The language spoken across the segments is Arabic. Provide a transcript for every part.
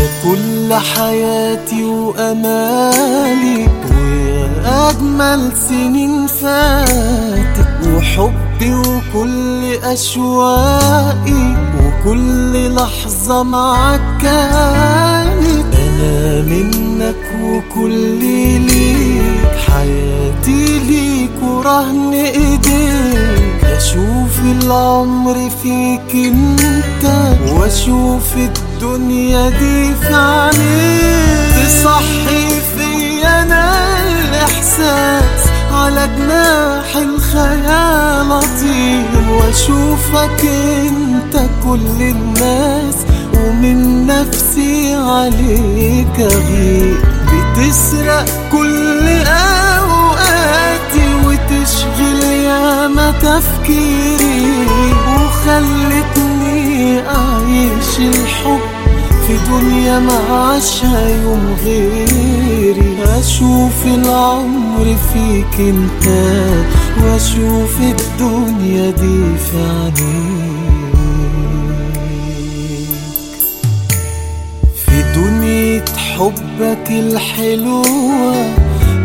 كل حياتي وأمالي ويا أجمل سنين فاتت وحبي وكل أشواقي وكل لحظة معاك كانت. أنا منك وكل ليك حياتي ليك ورهن إيديك. أشوف العمر فيك انت وأشوف الدنيا دي في عينيك. تصحي فيا أنا الإحساس على جناح الخيال أطير وأشوفك أنت كل الناس ومن نفسي عليك أغير بتسرق كل أوقاتي وتشغل ياما تفكيري. وخلتني أعيش الحب في دنيا ما عاشها يوم غيري. أشوف العمر فيك أنت وأشوف الدنيا دي في عينيك. في دنيا حبك الحلوة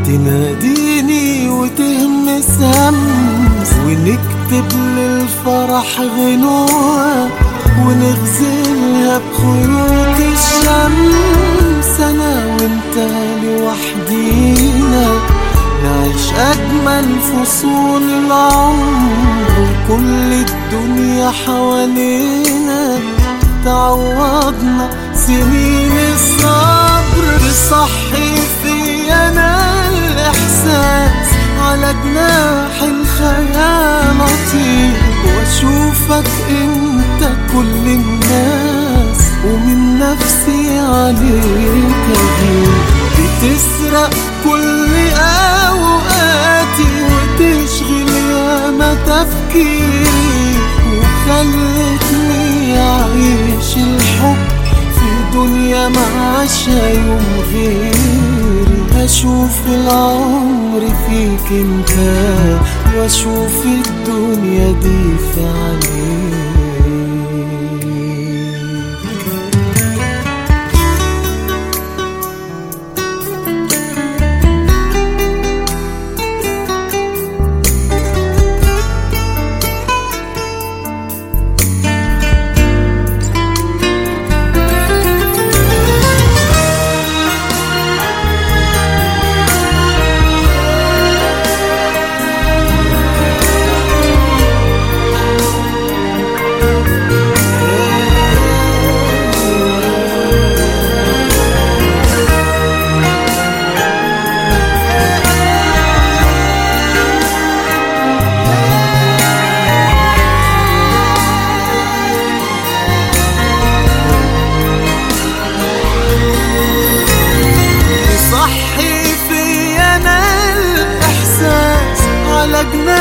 تناديني وتهمس همس ونكتب للفرح غنوة ونغزلها بخيوط أجمل فصول العمر وكل الدنيا حوالينا. تعوضنا سنين الصبر تصحي فيا أنا الإحساس. على جناح الخيال أطير وأشوفك أنت كل الناس. ومن نفسي عليك أغير بتسرق كل أوقاتي تفكيري وخلتني أعيش الحب في دنيا ما عاشها يوم غيري. أشوف العمر فيك انت وأشوف الدنيا دي في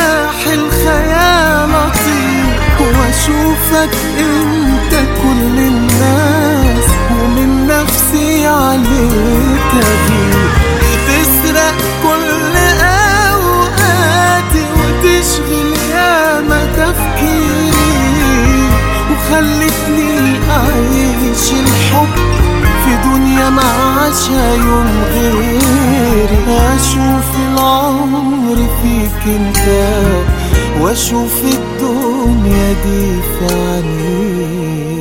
جناح الخيال اطير وأشوفك أنت كل الناس ومن نفسي عليك اغير بتسرق كل اوقاتي وتشغل ياما تفكيري وخلتني أعيش الحب في دنيا ما عاشها يوم غيري. أشوف العمر فيك انت وأشوف الدنيا دي في عينيك